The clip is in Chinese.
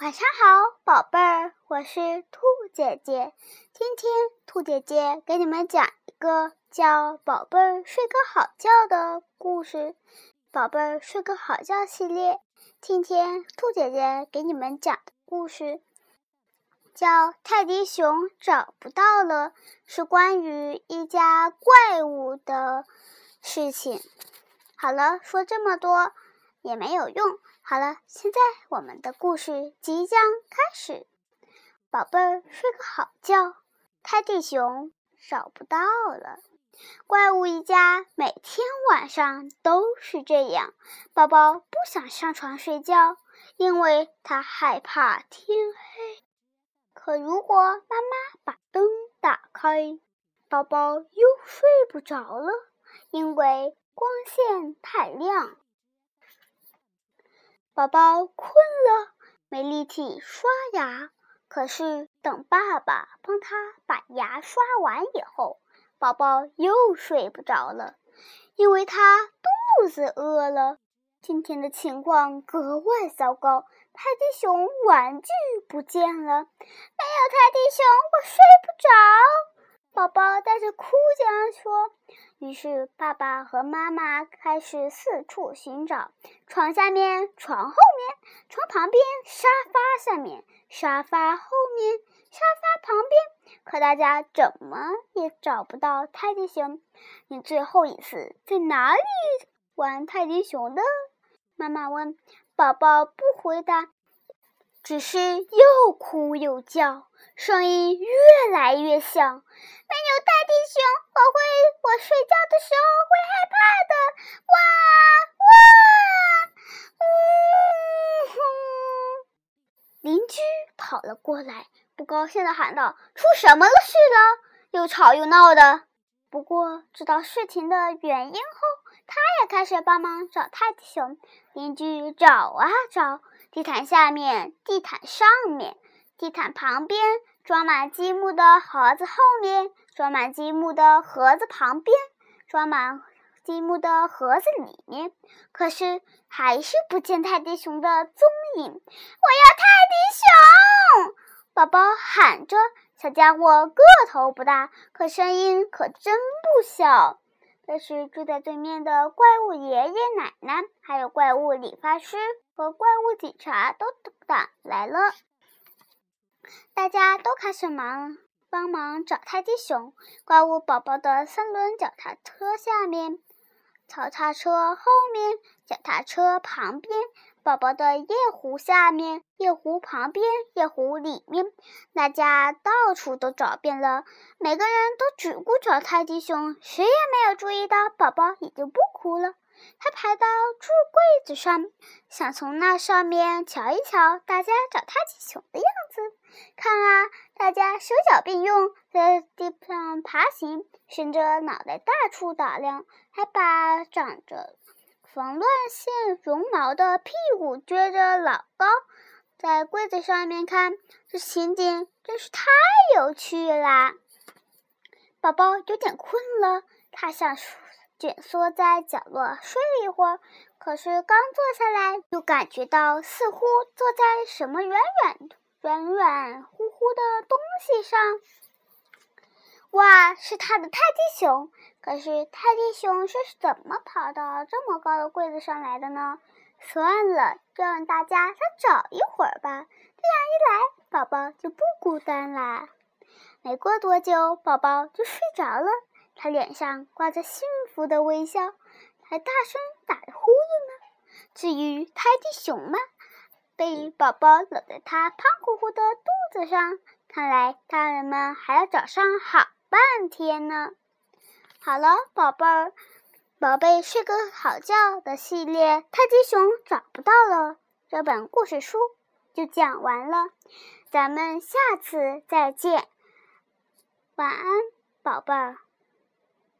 晚上好，宝贝儿，我是兔姐姐。今天兔姐姐给你们讲一个叫《宝贝儿睡个好觉》的故事，《宝贝儿睡个好觉》系列。今天兔姐姐给你们讲的故事叫《泰迪熊找不到了》，是关于一家怪物的事情。好了，说这么多也没有用。好了，现在我们的故事即将开始。宝贝儿，睡个好觉。泰迪熊找不到了。怪物一家每天晚上都是这样。宝宝不想上床睡觉，因为他害怕天黑。可如果妈妈把灯打开，宝宝又睡不着了，因为光线太亮。宝宝困了，没力气刷牙。可是等爸爸帮他把牙刷完以后，宝宝又睡不着了，因为他肚子饿了。今天的情况格外糟糕，泰迪熊玩具不见了，没有泰迪熊，我睡不着。宝宝带着哭腔说。于是爸爸和妈妈开始四处寻找：床下面、床后面、床旁边、沙发下面、沙发后面、沙发旁边。可大家怎么也找不到泰迪熊。你最后一次在哪里玩泰迪熊的？妈妈问。宝宝不回答。只是又哭又叫，声音越来越响。没有泰迪熊，我会我睡觉的时候会害怕的。哇哇！呜呼！邻居跑了过来，不高兴地喊道：“出什么了事了？又吵又闹的。”不过知道事情的原因后，他也开始帮忙找泰迪熊。邻居找啊找。地毯下面，地毯上面，地毯旁边，装满积木的盒子后面，装满积木的盒子旁边，装满积木的盒子里面，可是还是不见泰迪熊的踪影。我要泰迪熊！宝宝喊着。小家伙个头不大，可声音可真不小。这是，住在对面的怪物爷爷奶奶，还有怪物理发师。和怪物警察都赶来了，大家都开始忙帮忙找泰迪熊。怪物宝宝的三轮脚踏车下面，脚踏车后面，脚踏车旁边，宝宝的夜壶下面，夜壶旁边，夜壶里面，大家到处都找遍了，每个人都只顾找泰迪熊，谁也没有注意到宝宝已经不哭了。他爬到柱柜子上，想从那上面瞧一瞧大家找泰迪熊的样子。看啊，大家手脚并用，在地上爬行，伸着脑袋到处打量，还把长着缝乱线绒毛的屁股撅着老高。在柜子上面看，这情景真是太有趣啦！宝宝有点困了，他想说。蜷缩在角落睡了一会儿，可是刚坐下来，就感觉到似乎坐在什么软软、软软乎乎的东西上。哇，是他的泰迪熊！可是泰迪熊是怎么跑到这么高的柜子上来的呢？算了，就让大家再找一会儿吧。这样一来，宝宝就不孤单啦。没过多久，宝宝就睡着了。他脸上挂着幸福的微笑，还大声打着呼噜呢。至于泰迪熊嘛，被宝宝搂在他胖乎乎的肚子上，看来大人们还要找上好半天呢。好了，宝贝儿，宝贝睡个好觉的系列《泰迪熊找不到了》这本故事书就讲完了，咱们下次再见，晚安，宝贝儿。